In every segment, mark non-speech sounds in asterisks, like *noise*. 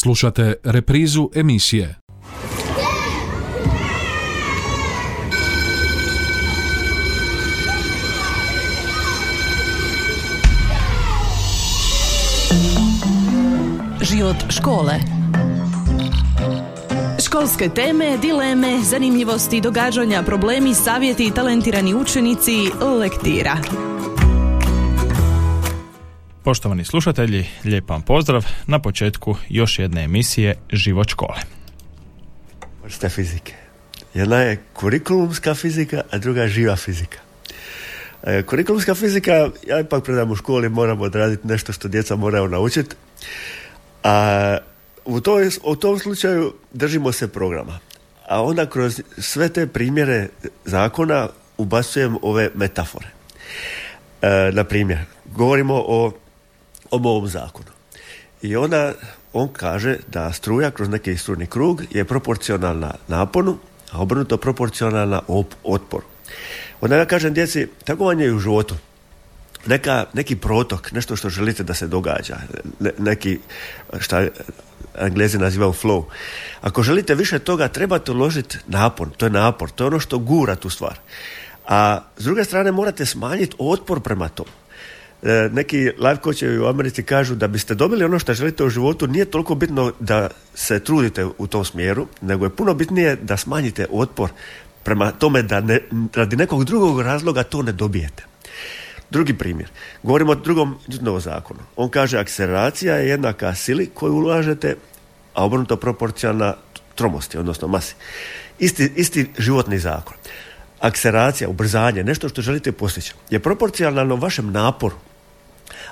Slušate reprizu emisije. Život škole Školske teme, dileme, zanimljivosti, događanja, problemi, savjeti talentirani učenici lektira. Poštovani slušatelji, lijep vam pozdrav na početku još jedne emisije Život škole. Vrsta fizike. Jedna je kurikulumska fizika, a druga je živa fizika. E, kurikulumska fizika, ja ipak predam u školi, moram odraditi nešto što djeca moraju naučiti. A u, toj, u tom slučaju držimo se programa. A onda kroz sve te primjere zakona ubacujem ove metafore. E, na primjer, govorimo o o ovom zakonu. I onda on kaže da struja kroz neki strujni krug je proporcionalna naponu, a obrnuto proporcionalna op- otporu. Onda ja kažem djeci, tako vam je u životu. Neka, neki protok, nešto što želite da se događa, ne, neki, šta Englezi nazivaju flow. Ako želite više toga, trebate uložiti napon, to je napor, to je ono što gura tu stvar. A s druge strane morate smanjiti otpor prema tomu. E, neki life coachevi u Americi kažu da biste dobili ono što želite u životu nije toliko bitno da se trudite u tom smjeru, nego je puno bitnije da smanjite otpor prema tome da ne, radi nekog drugog razloga to ne dobijete. Drugi primjer. Govorimo o drugom Newtonovom zakonu. On kaže akceleracija je jednaka sili koju ulažete, a obrnuto proporcionalna tromosti, odnosno masi. Isti, isti životni zakon. Akceleracija, ubrzanje, nešto što želite postići, je proporcionalno vašem naporu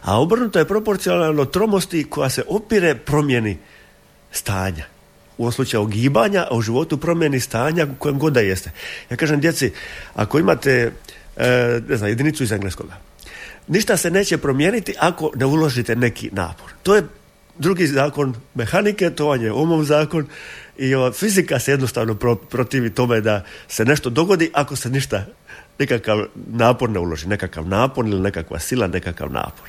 a obrnuto je proporcionalno tromosti koja se opire promjeni stanja. U ovom slučaju gibanja, a u životu promjeni stanja u kojem god da jeste. Ja kažem djeci, ako imate e, ne znam, jedinicu iz engleskoga, ništa se neće promijeniti ako ne uložite neki napor. To je drugi zakon mehanike, to vam je omov zakon i ova, fizika se jednostavno protivi tome da se nešto dogodi ako se ništa nekakav napor ne uloži, nekakav napor ili nekakva sila, nekakav napor.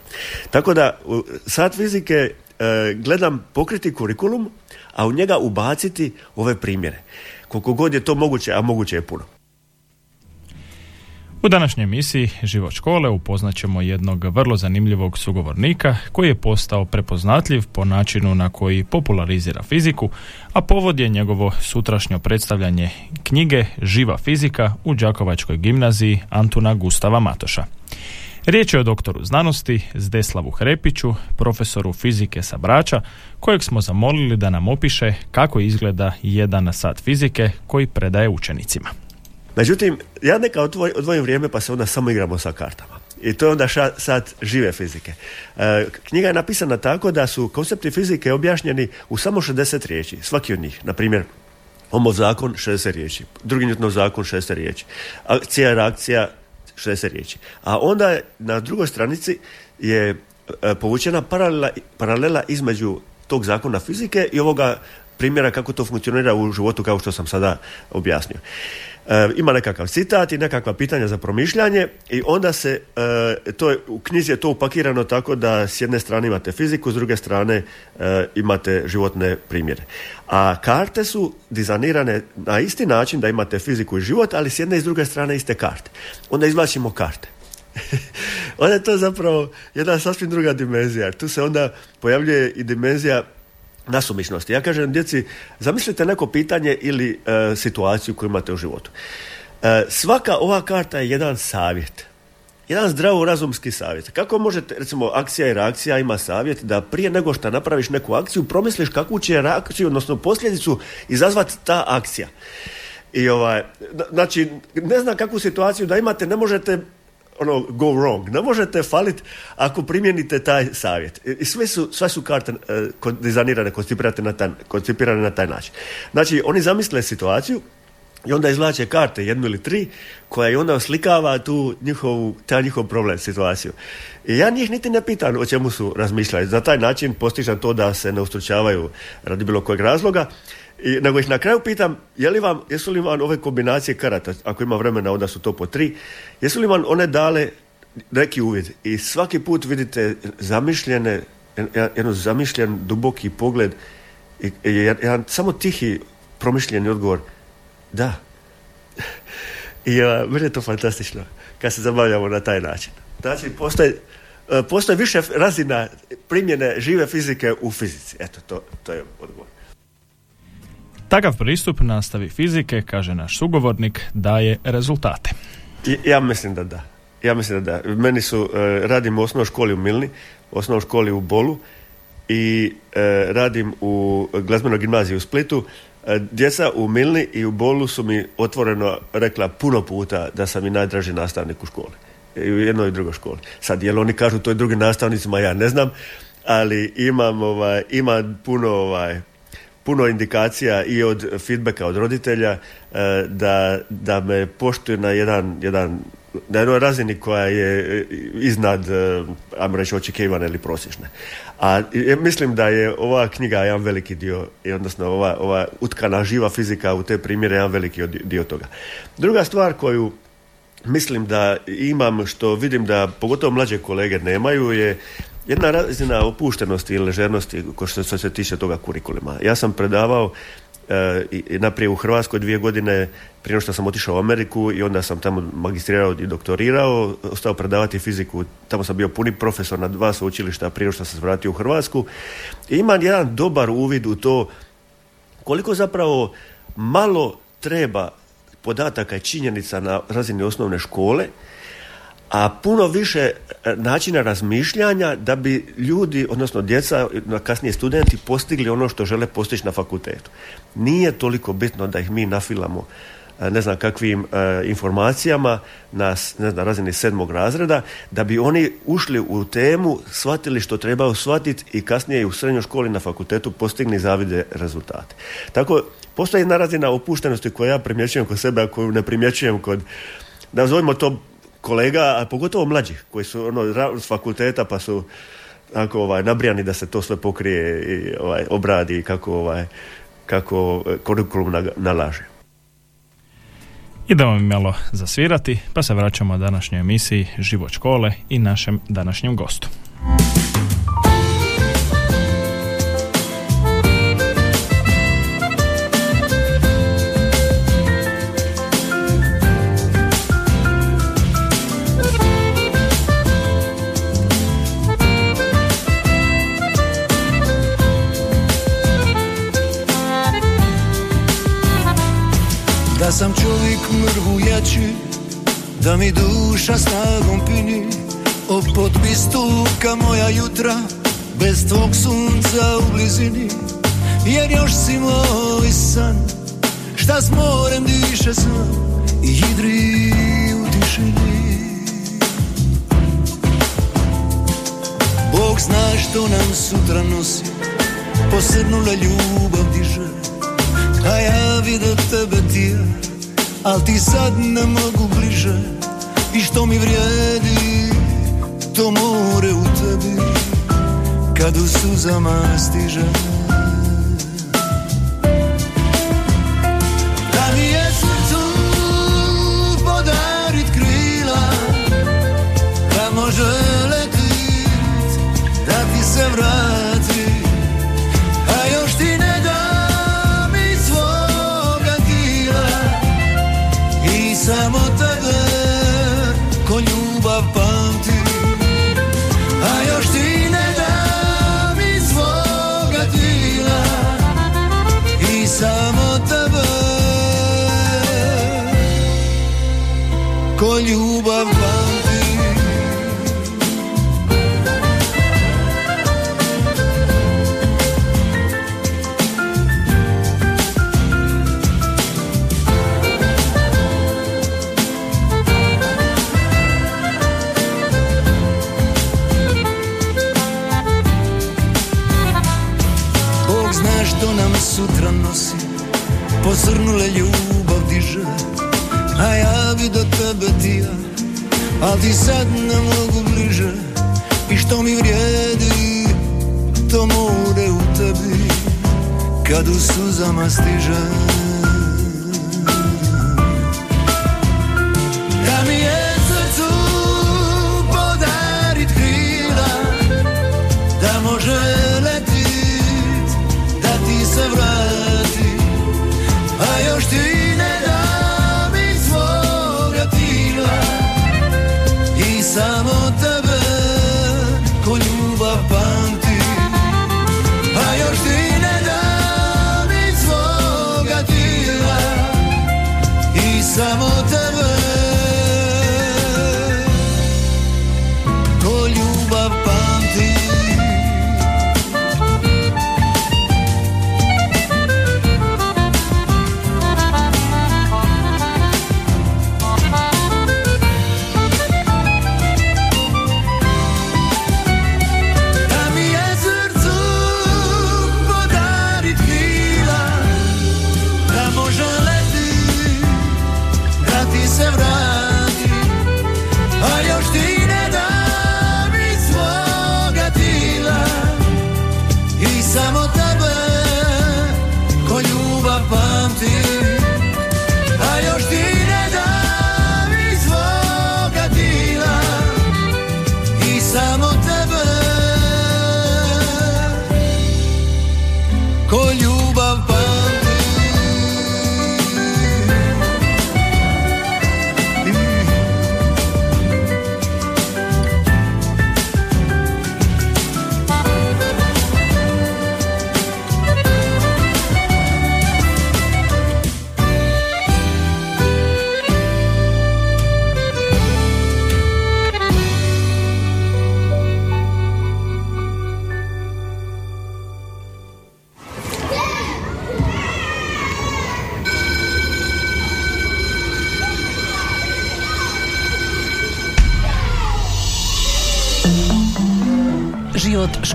Tako da sat fizike e, gledam pokriti kurikulum, a u njega ubaciti ove primjere. Koliko god je to moguće, a moguće je puno. U današnjoj emisiji Život škole upoznat ćemo jednog vrlo zanimljivog sugovornika koji je postao prepoznatljiv po načinu na koji popularizira fiziku, a povod je njegovo sutrašnjo predstavljanje knjige Živa fizika u Đakovačkoj gimnaziji Antuna Gustava Matoša. Riječ je o doktoru znanosti Zdeslavu Hrepiću, profesoru fizike sa Brača, kojeg smo zamolili da nam opiše kako izgleda jedan sat fizike koji predaje učenicima. Međutim, ja neka odvojim vrijeme pa se onda samo igramo sa kartama. I to je onda ša, sad žive fizike. E, knjiga je napisana tako da su koncepti fizike objašnjeni u samo 60 riječi, svaki od njih. Na primjer, Homo zakon 60 riječi, drugi Newtonov zakon 60 riječi, akcija reakcija 60 riječi. A onda na drugoj stranici je e, povučena paralela, paralela između tog zakona fizike i ovoga primjera kako to funkcionira u životu kao što sam sada objasnio. E, ima nekakav citat i nekakva pitanja za promišljanje i onda se e, to je, u knjizi je to upakirano tako da s jedne strane imate fiziku, s druge strane e, imate životne primjere. A karte su dizajnirane na isti način da imate fiziku i život, ali s jedne i s druge strane iste karte. Onda izvlačimo karte. *laughs* onda je to zapravo jedna sasvim druga dimenzija. Tu se onda pojavljuje i dimenzija nasumičnosti. Ja kažem djeci, zamislite neko pitanje ili e, situaciju koju imate u životu. E, svaka ova karta je jedan savjet. Jedan zdravo razumski savjet. Kako možete, recimo, akcija i reakcija ima savjet da prije nego što napraviš neku akciju, promisliš kakvu će reakciju, odnosno posljedicu izazvati ta akcija. I ovaj, znači, ne znam kakvu situaciju da imate, ne možete ono go wrong. Ne možete faliti ako primijenite taj savjet. I sve su, sve su karte uh, dizajnirane, koncipirane na, taj, koncipirane na taj način. Znači, oni zamisle situaciju i onda izvlače karte, jednu ili tri, koja i onda oslikava tu njihovu, taj njihov problem, situaciju. I ja njih niti ne pitam o čemu su razmišljali. Za taj način postižem to da se ne ustručavaju radi bilo kojeg razloga. I, nego ih na kraju pitam, je li vam, jesu li vam ove kombinacije karata, ako ima vremena, onda su to po tri, jesu li vam one dale neki uvid? I svaki put vidite zamišljene, jedno zamišljen duboki pogled I, jedan samo tihi promišljeni odgovor, da. *laughs* I uh, meni je to fantastično kad se zabavljamo na taj način. Znači, postoje, uh, postoje više razina primjene žive fizike u fizici. Eto, to, to je odgovor. Takav pristup nastavi fizike, kaže naš sugovornik, daje rezultate. Ja mislim da da. Ja mislim da da. Meni su, uh, radim u osnovnoj školi u Milni, osnovnoj školi u Bolu i e, radim u glazbenoj gimnaziji u Splitu. E, djeca u Milni i u Bolu su mi otvoreno rekla puno puta da sam i najdraži nastavnik u školi. I u jednoj i drugoj školi. Sad, jel oni kažu to je drugim nastavnicima, ja ne znam, ali imam, ovaj, ima puno, ovaj, puno indikacija i od feedbacka od roditelja e, da, da me poštuju na jedan, jedan na jednoj razini koja je iznad, ajmo reći, očekivane ili prosječne. A mislim da je ova knjiga jedan veliki dio, odnosno ova, ova utkana živa fizika u te primjere jedan veliki dio toga. Druga stvar koju mislim da imam, što vidim da pogotovo mlađe kolege nemaju, je jedna razina opuštenosti i ležernosti što se tiče toga kurikulima. Ja sam predavao E, u Hrvatskoj dvije godine prije što sam otišao u Ameriku i onda sam tamo magistrirao i doktorirao, ostao predavati fiziku, tamo sam bio puni profesor na dva sveučilišta prije što sam se vratio u Hrvatsku. I imam jedan dobar uvid u to koliko zapravo malo treba podataka i činjenica na razini osnovne škole a puno više e, načina razmišljanja da bi ljudi, odnosno djeca, kasnije studenti, postigli ono što žele postići na fakultetu. Nije toliko bitno da ih mi nafilamo e, ne znam kakvim e, informacijama na ne znam, razini sedmog razreda, da bi oni ušli u temu, shvatili što trebaju shvatiti i kasnije u srednjoj školi na fakultetu postigni zavide rezultate. Tako, postoji jedna razina opuštenosti koju ja primjećujem kod sebe, a koju ne primjećujem kod, nazovimo to kolega, a pogotovo mlađih, koji su ono, s fakulteta pa su tako, ovaj, nabrijani da se to sve pokrije i ovaj, obradi kako, ovaj, kako eh, kurikulum nalaže. Idemo malo zasvirati, pa se vraćamo današnjoj emisiji Život škole i našem današnjem gostu. Da sam čovjek mrvu jači Da mi duša snagom pini. O potpis tuka moja jutra Bez tvog sunca u blizini. Jer još si moj san Šta s morem diše sam I hidri u tišini. Bog zna što nam sutra nosi Posrnula ljubav a ja vidio tebe ti Al ti sad ne mogu bliže. I što mi vrijedi To more u tebi. Kad u suzama stiže. Da mi je srcu podarit krila Da može letit Da ti se vrati ko Al ti sad ne mogu bliže I što mi vrijedi To more u tebi. Kad u suzama stiže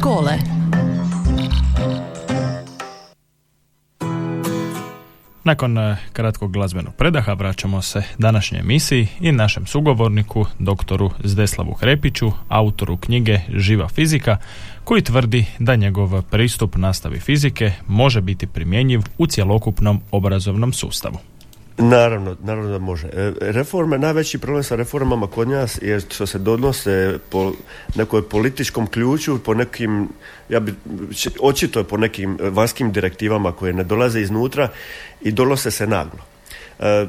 škole. Nakon eh, kratkog glazbenog predaha vraćamo se današnjoj emisiji i našem sugovorniku, doktoru Zdeslavu Hrepiću, autoru knjige Živa fizika, koji tvrdi da njegov pristup nastavi fizike može biti primjenjiv u cjelokupnom obrazovnom sustavu. Naravno, naravno da može. E, Reforme, najveći problem sa reformama kod nas je što se donose po nekoj političkom ključu, po nekim, ja bi, očito je po nekim vanjskim direktivama koje ne dolaze iznutra i donose se naglo. E,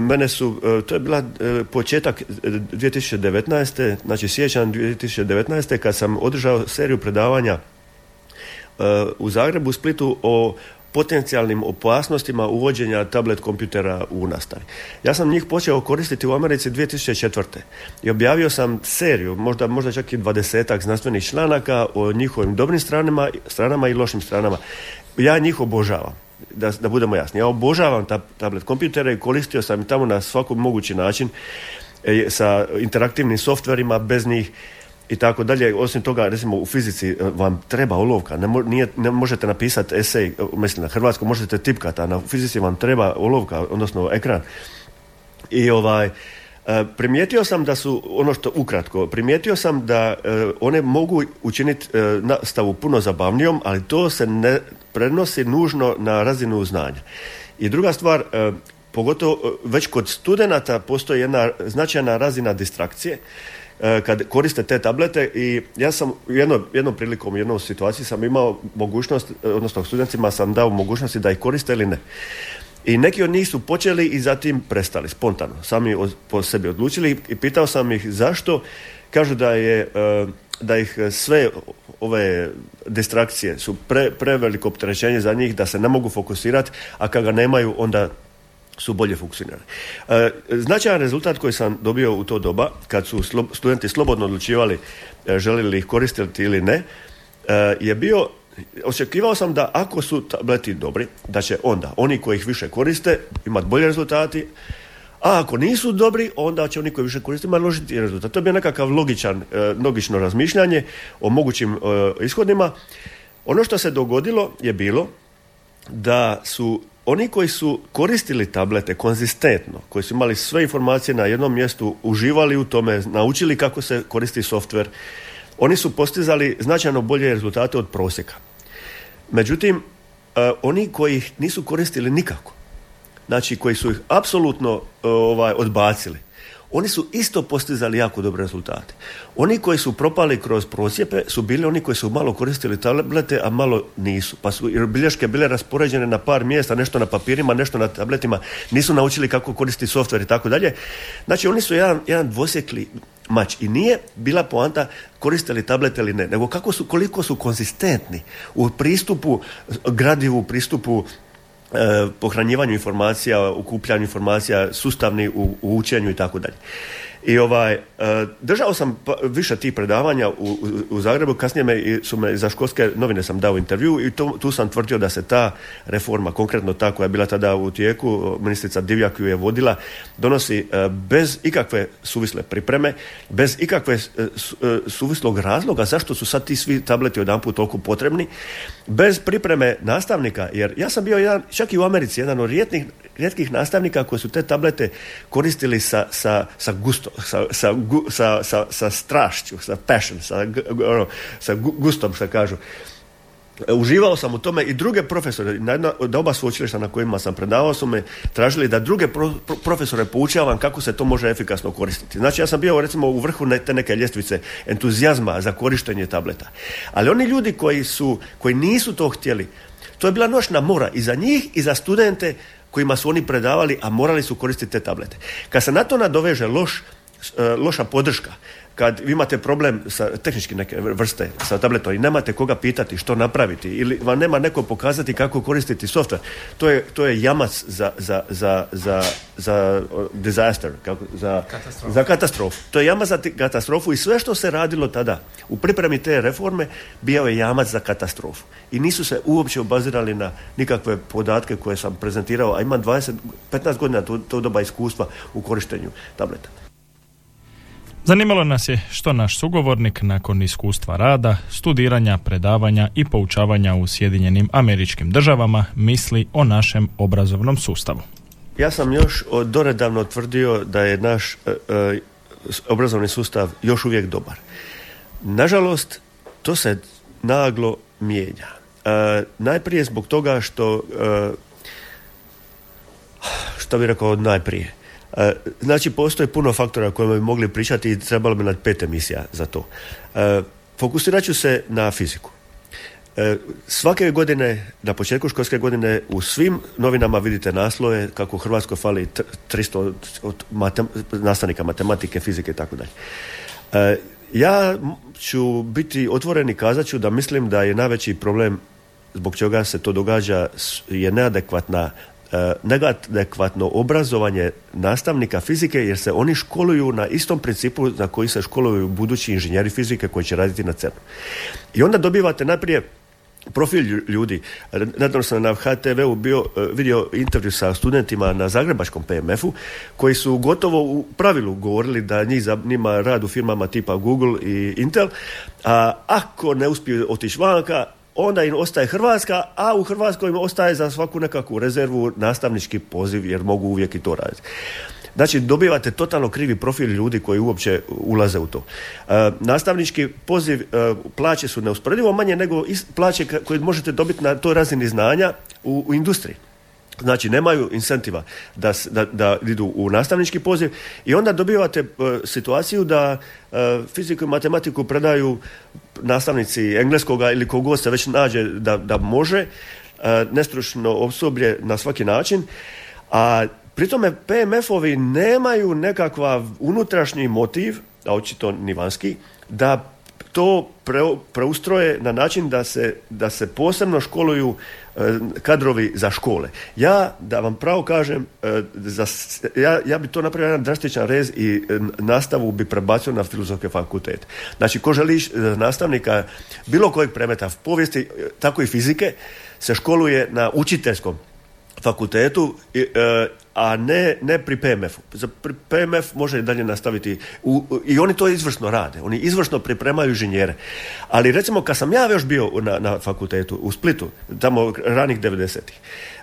mene su, e, to je bila početak 2019. znači sjećan 2019. kad sam održao seriju predavanja u Zagrebu, u Splitu o potencijalnim opasnostima uvođenja tablet kompjutera u nastavi. Ja sam njih počeo koristiti u Americi 2004. I objavio sam seriju, možda, možda čak i dvadesetak znanstvenih članaka o njihovim dobrim stranama, stranama i lošim stranama. Ja njih obožavam. Da, da budemo jasni. Ja obožavam ta, tablet kompjutere i koristio sam tamo na svaki mogući način e, sa interaktivnim softverima, bez njih i tako dalje. Osim toga, recimo u fizici e, vam treba olovka, ne, nije, ne možete napisati esej, e, mislim na hrvatskom možete tipkati, a na fizici vam treba olovka, odnosno ekran. I ovaj, e, primijetio sam da su, ono što ukratko, primijetio sam da one mogu učiniti nastavu puno zabavnijom, ali to se ne prenosi nužno na razinu znanja. I druga stvar, pogotovo već kod studenata postoji jedna značajna razina distrakcije, kad koriste te tablete i ja sam jedno, jednom prilikom, u jednoj situaciji sam imao mogućnost, e, odnosno studentima sam dao mogućnosti da ih koriste ili ne. I neki od njih su počeli i zatim prestali, spontano. Sami po sebi odlučili i pitao sam ih zašto. Kažu da je e, da ih sve ove distrakcije su pre, preveliko opterećenje za njih da se ne mogu fokusirati, a kad ga nemaju onda su bolje funkcionirali. E, značajan rezultat koji sam dobio u to doba, kad su studenti slobodno odlučivali e, želi li ih koristiti ili ne, e, je bio očekivao sam da ako su tableti dobri, da će onda oni koji ih više koriste imati bolje rezultati, a ako nisu dobri, onda će oni koji više koriste imati lošiti rezultat. To je bio nekakav logičan, logično razmišljanje o mogućim ishodima. Ono što se dogodilo je bilo da su oni koji su koristili tablete konzistentno, koji su imali sve informacije na jednom mjestu, uživali u tome, naučili kako se koristi softver, oni su postizali značajno bolje rezultate od prosjeka. Međutim, e, oni koji ih nisu koristili nikako, znači koji su ih apsolutno e, ovaj, odbacili, oni su isto postizali jako dobre rezultate. Oni koji su propali kroz prosjepe su bili oni koji su malo koristili tablete, a malo nisu. Pa su jer bilješke bile raspoređene na par mjesta, nešto na papirima, nešto na tabletima, nisu naučili kako koristiti softver i tako dalje. Znači oni su jedan, jedan dvosjekli mač i nije bila poanta koristili tablete ili ne, nego kako su, koliko su konzistentni u pristupu gradivu, pristupu pohranjivanju informacija, ukupljanju informacija, sustavni u, u učenju i tako dalje. I ovaj, e, držao sam pa, više tih predavanja u, u, Zagrebu, kasnije me, su me za školske novine sam dao intervju i to, tu sam tvrdio da se ta reforma, konkretno ta koja je bila tada u tijeku, ministrica Divjak ju je vodila, donosi e, bez ikakve suvisle pripreme, bez ikakve e, suvislog razloga zašto su sad ti svi tableti odjedanput toliko potrebni, bez pripreme nastavnika, jer ja sam bio jedan, čak i u Americi, jedan od rijetkih, rijetkih nastavnika koji su te tablete koristili sa, sa, sa gusto, sa, sa, sa, sa, sa strašću, sa passion, sa, ono, sa gustom, što kažu. Uživao sam u tome i druge profesore, na jedna, da oba sveučilišta na kojima sam predavao su me tražili da druge profesore poučavam kako se to može efikasno koristiti. Znači ja sam bio recimo u vrhu te neke ljestvice entuzijazma za korištenje tableta. Ali oni ljudi koji su, koji nisu to htjeli, to je bila noćna mora i za njih i za studente kojima su oni predavali, a morali su koristiti te tablete. Kad se na to nadoveže loš, loša podrška, kad vi imate problem sa tehnički neke vrste sa tabletom i nemate koga pitati što napraviti ili vam nema neko pokazati kako koristiti software, to je, to je jamac za, za, za, za, za disaster, kako, za, katastrofu. za katastrofu. To je jamac za katastrofu i sve što se radilo tada u pripremi te reforme bio je jamac za katastrofu. I nisu se uopće obazirali na nikakve podatke koje sam prezentirao, a imam 20, 15 godina to, to doba iskustva u korištenju tableta. Zanimalo nas je što naš sugovornik nakon iskustva rada, studiranja, predavanja i poučavanja u Sjedinjenim američkim državama misli o našem obrazovnom sustavu. Ja sam još doredavno tvrdio da je naš e, e, obrazovni sustav još uvijek dobar. Nažalost, to se naglo mijenja. E, najprije zbog toga što što bi rekao najprije E, znači, postoje puno faktora kojima bi mogli pričati i trebalo bi nad pet emisija za to. E, fokusirat ću se na fiziku. E, svake godine, na početku školske godine, u svim novinama vidite naslove kako u Hrvatskoj fali 300 od nastavnika matematike, fizike i tako dalje. Ja ću biti otvoren i kazat ću da mislim da je najveći problem zbog čega se to događa je neadekvatna E, neadekvatno obrazovanje nastavnika fizike jer se oni školuju na istom principu na koji se školuju budući inženjeri fizike koji će raditi na cern I onda dobivate najprije profil ljudi. Nedavno sam na HTV-u bio, e, vidio intervju sa studentima na Zagrebačkom PMF-u koji su gotovo u pravilu govorili da njih zanima rad u firmama tipa Google i Intel, a ako ne uspiju otići vanka, onda im ostaje Hrvatska, a u Hrvatskoj im ostaje za svaku nekakvu rezervu nastavnički poziv jer mogu uvijek i to raditi. Znači, dobivate totalno krivi profil ljudi koji uopće ulaze u to. E, nastavnički poziv, e, plaće su neusporedivo manje nego plaće koje možete dobiti na toj razini znanja u, u industriji. Znači, nemaju incentiva da, da, da idu u nastavnički poziv i onda dobivate e, situaciju da uh, fiziku i matematiku predaju nastavnici engleskoga ili kogod se već nađe da, da može, uh, nestručno osoblje na svaki način, a pri tome PMF-ovi nemaju nekakva unutrašnji motiv, a očito ni vanjski, da to preustroje na način da se, da se posebno školuju e, kadrovi za škole. Ja, da vam pravo kažem, e, za, ja, ja bi to napravio jedan drastičan rez i e, nastavu bi prebacio na filozofske fakultet. Znači, ko želi nastavnika bilo kojeg predmeta, povijesti, tako i fizike, se školuje na učiteljskom fakultetu, a ne, ne pri PMF-u. Za PMF može i dalje nastaviti u, i oni to izvrsno rade. Oni izvrsno pripremaju inženjere. Ali recimo kad sam ja još bio na, na fakultetu u Splitu, tamo ranih 90-ih,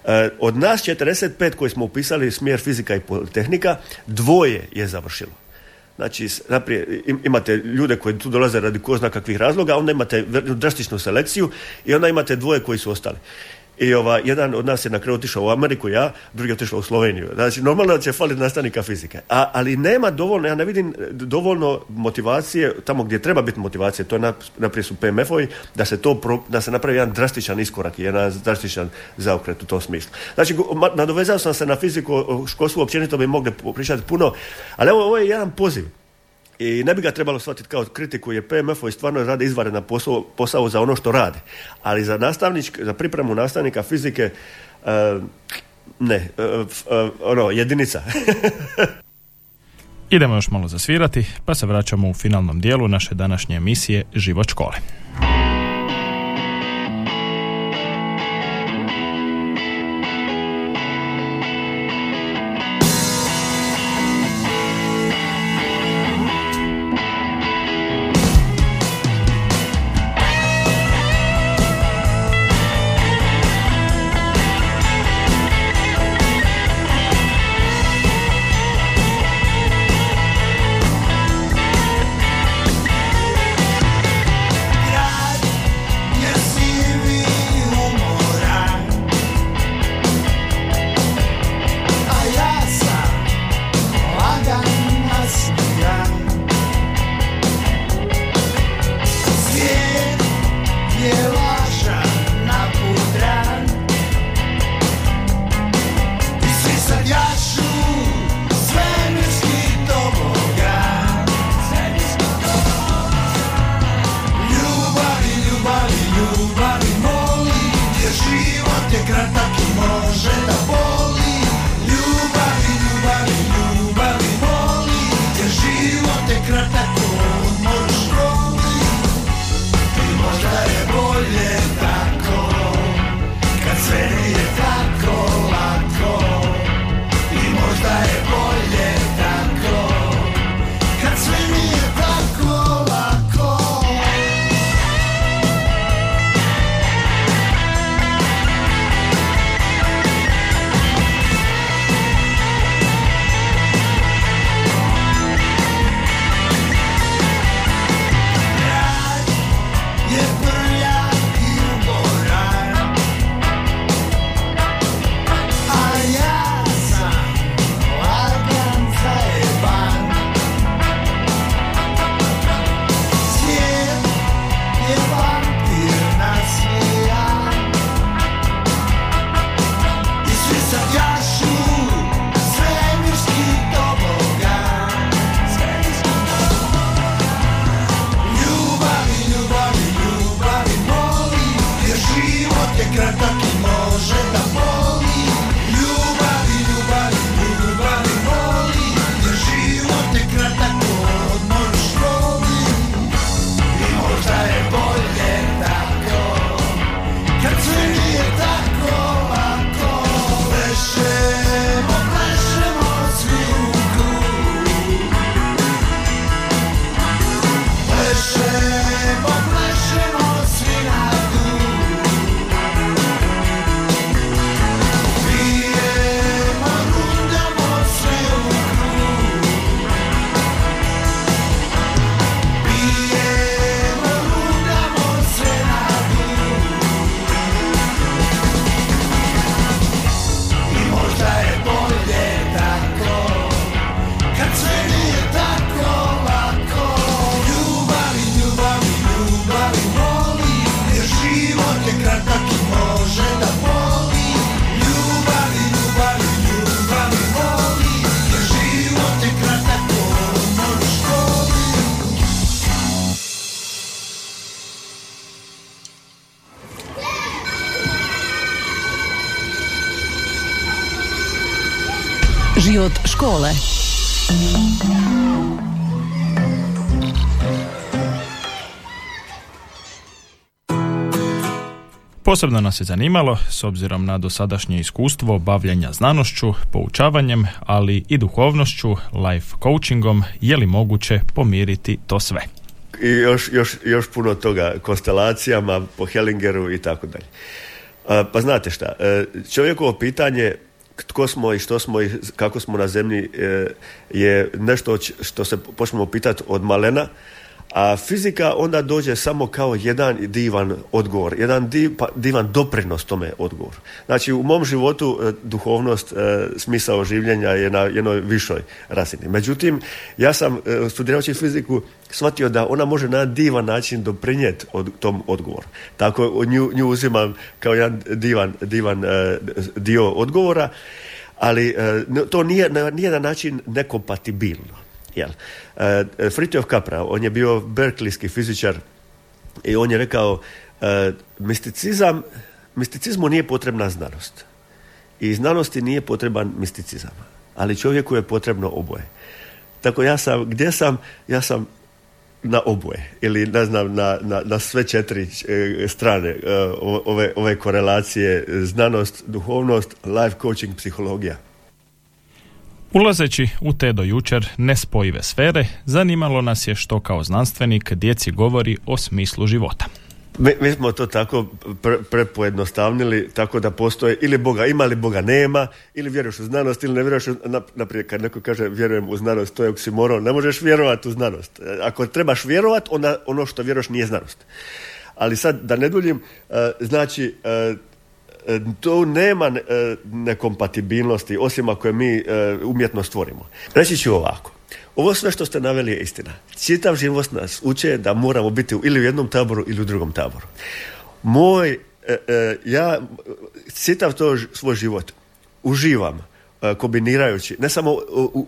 eh, od nas 45 koji smo upisali smjer fizika i politehnika, dvoje je završilo. Znači, naprijed, imate ljude koji tu dolaze radi ko zna kakvih razloga, onda imate drastičnu selekciju i onda imate dvoje koji su ostali. I ova, jedan od nas je na kraju otišao u Ameriku, ja, drugi je otišao u Sloveniju. Znači, normalno će faliti nastavnika fizike. A, ali nema dovoljno, ja ne vidim dovoljno motivacije tamo gdje treba biti motivacije, to je naprijed su PMF-ovi, da se to da se napravi jedan drastičan iskorak, jedan drastičan zaokret u tom smislu. Znači, nadovezao sam se na fiziku, školstvu općenito bi mogli pričati puno, ali evo, ovo je jedan poziv i ne bi ga trebalo shvatiti kao kritiku jer PMF-ovi stvarno rade izvanredan posao, posao za ono što rade. Ali za nastavničk, za pripremu nastavnika fizike uh, ne, uh, ono, jedinica. *laughs* Idemo još malo zasvirati, pa se vraćamo u finalnom dijelu naše današnje emisije Život škole. Posebno nas je zanimalo, s obzirom na dosadašnje iskustvo bavljanja znanošću, poučavanjem, ali i duhovnošću, life coachingom, je li moguće pomiriti to sve? I još, još, još puno toga, konstelacijama po Hellingeru i tako dalje. Pa znate šta, e, čovjekovo pitanje tko smo i što smo i kako smo na zemlji e, je nešto što se počnemo pitati od malena, a fizika onda dođe samo kao jedan divan odgovor, jedan pa- divan doprinos tome odgovoru. Znači u mom životu e, duhovnost, e, smisao življenja je na jednoj višoj razini. Međutim, ja sam e, studirajući fiziku shvatio da ona može na divan način doprinijeti od, tom odgovoru. Tako nju, nju uzimam kao jedan divan, divan dio odgovora, ali to nije na nijedan način nekompatibilno. Jel? E, Fritjof Capra, on je bio berklijski fizičar i on je rekao e, misticizam, misticizmu nije potrebna znanost. I znanosti nije potreban misticizam. Ali čovjeku je potrebno oboje. Tako ja sam, gdje sam, ja sam na oboje ili ne znam na, na, na sve četiri strane ove, ove korelacije znanost, duhovnost, life coaching, psihologija. Ulazeći u te do jučer nespojive sfere, zanimalo nas je što kao znanstvenik djeci govori o smislu života. Mi, mi smo to tako pre, prepojednostavnili, tako da postoje ili Boga ima ili Boga nema, ili vjeruješ u znanost ili ne vjeruješ u, na, naprijed kad neko kaže vjerujem u znanost, to je oksimoron, ne možeš vjerovati u znanost. Ako trebaš vjerovati, ono što vjeruješ nije znanost. Ali sad, da ne duljim, e, znači, e, to nema e, nekompatibilnosti, osim ako je mi e, umjetno stvorimo. Reći ću ovako. Ovo sve što ste naveli je istina. Čitav život nas uče da moramo biti ili u jednom taboru ili u drugom taboru. Moj, ja čitav to svoj život uživam kombinirajući, ne samo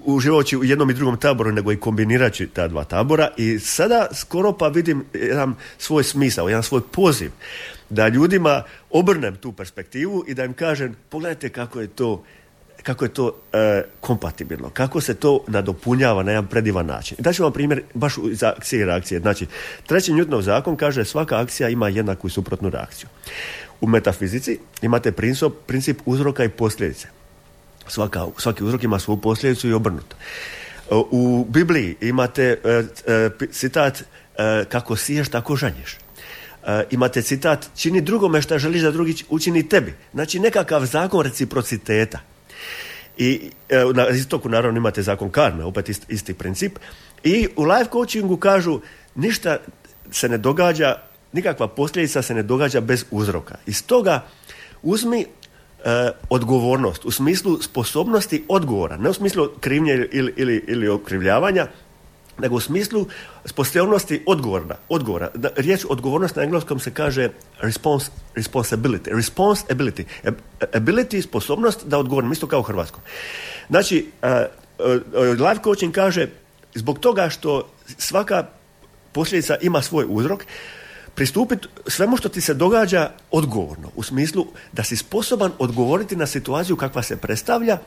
uživajući u jednom i drugom taboru, nego i kombinirajući ta dva tabora i sada skoro pa vidim jedan svoj smisao, jedan svoj poziv da ljudima obrnem tu perspektivu i da im kažem pogledajte kako je to kako je to e, kompatibilno, kako se to nadopunjava na jedan predivan način. Daću vam primjer baš za akcije i reakcije. Znači, treći Newtonov zakon kaže svaka akcija ima jednaku i suprotnu reakciju. U metafizici imate princip, princip uzroka i posljedice. Svaka, svaki uzrok ima svoju posljedicu i obrnuto. U Bibliji imate e, e, citat e, kako siješ, tako žanješ. Imate citat čini drugome što želiš da drugi učini tebi. Znači nekakav zakon reciprociteta. I na istoku naravno imate zakon karme, opet isti, isti princip. I u life coachingu kažu ništa se ne događa, nikakva posljedica se ne događa bez uzroka. I stoga uzmi E, odgovornost u smislu sposobnosti odgovora, ne u smislu krivnje ili, ili, ili okrivljavanja, nego u smislu sposobnosti odgovora. odgovora. Riječ odgovornost na engleskom se kaže response, responsibility. Responsibility. Ability, sposobnost da odgovorim, isto kao u hrvatskom. Znači, uh, uh, life coaching kaže zbog toga što svaka posljedica ima svoj uzrok, pristupiti svemu što ti se događa odgovorno, u smislu da si sposoban odgovoriti na situaciju kakva se predstavlja,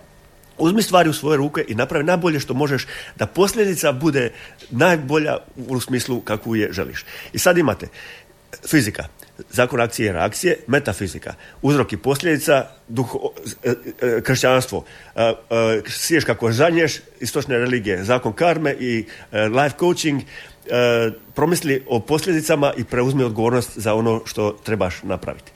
uzmi stvari u svoje ruke i napravi najbolje što možeš da posljedica bude najbolja u smislu kakvu je želiš. I sad imate fizika, zakon akcije i reakcije, metafizika, uzrok i posljedica, duh, e, e, kršćanstvo, e, siješ kako žanješ, istočne religije, zakon karme i life coaching, promisli o posljedicama i preuzmi odgovornost za ono što trebaš napraviti.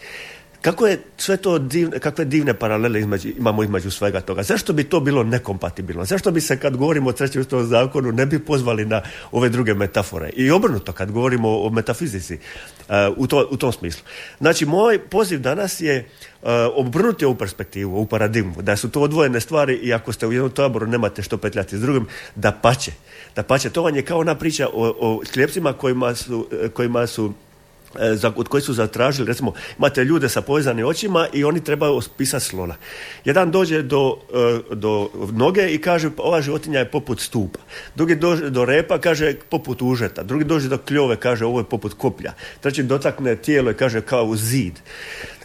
Kako je sve to divne, kakve divne paralele između, imamo između svega toga? Zašto bi to bilo nekompatibilno? Zašto bi se kad govorimo o trećem ustavom zakonu ne bi pozvali na ove druge metafore? I obrnuto kad govorimo o metafizici uh, u, to, u tom smislu. Znači, moj poziv danas je uh, obrnuti ovu perspektivu, ovu paradigmu, da su to odvojene stvari i ako ste u jednom taboru nemate što petljati s drugim, da pače. Da pače. To vam je kao ona priča o, o kojima su, kojima su za, od koji su zatražili, recimo imate ljude sa povezanim očima i oni trebaju pisati slona. Jedan dođe do, e, do noge i kaže ova životinja je poput stupa. Drugi dođe do repa, kaže poput užeta. Drugi dođe do kljove, kaže ovo je poput koplja. Treći dotakne tijelo i kaže kao zid.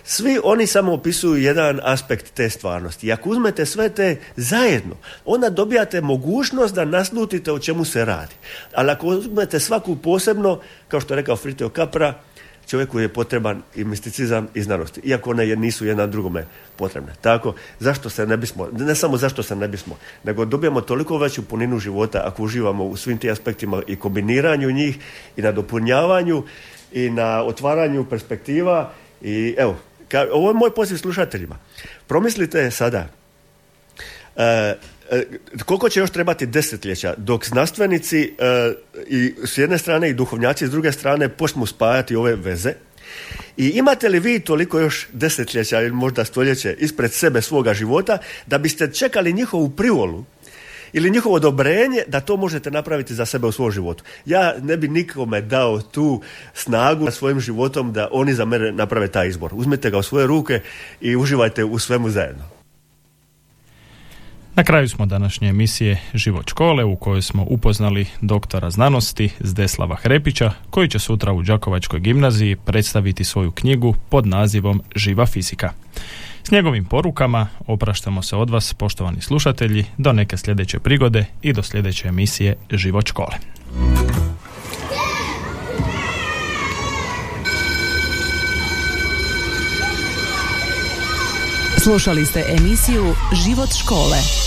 Svi oni samo opisuju jedan aspekt te stvarnosti. I ako uzmete sve te zajedno, onda dobijate mogućnost da naslutite o čemu se radi. Ali ako uzmete svaku posebno, kao što je rekao Fritio Capra, čovjeku je potreban i misticizam i znanosti, iako one nisu jedna drugome potrebne. Tako, zašto se ne bismo, ne samo zašto se ne bismo, nego dobijamo toliko veću puninu života ako uživamo u svim tim aspektima i kombiniranju njih i na dopunjavanju i na otvaranju perspektiva i evo, ovo je moj poziv slušateljima. Promislite sada, E, koliko će još trebati desetljeća dok znanstvenici e, i s jedne strane i duhovnjaci s druge strane počnu spajati ove veze i imate li vi toliko još desetljeća ili možda stoljeće ispred sebe svoga života da biste čekali njihovu privolu ili njihovo odobrenje da to možete napraviti za sebe u svom životu. Ja ne bi nikome dao tu snagu na svojim životom da oni za mene naprave taj izbor. Uzmite ga u svoje ruke i uživajte u svemu zajedno. Na kraju smo današnje emisije Život škole u kojoj smo upoznali doktora znanosti Zdeslava Hrepića koji će sutra u Đakovačkoj gimnaziji predstaviti svoju knjigu pod nazivom Živa fizika. S njegovim porukama opraštamo se od vas poštovani slušatelji do neke sljedeće prigode i do sljedeće emisije Život škole. Slušali ste emisiju Život škole.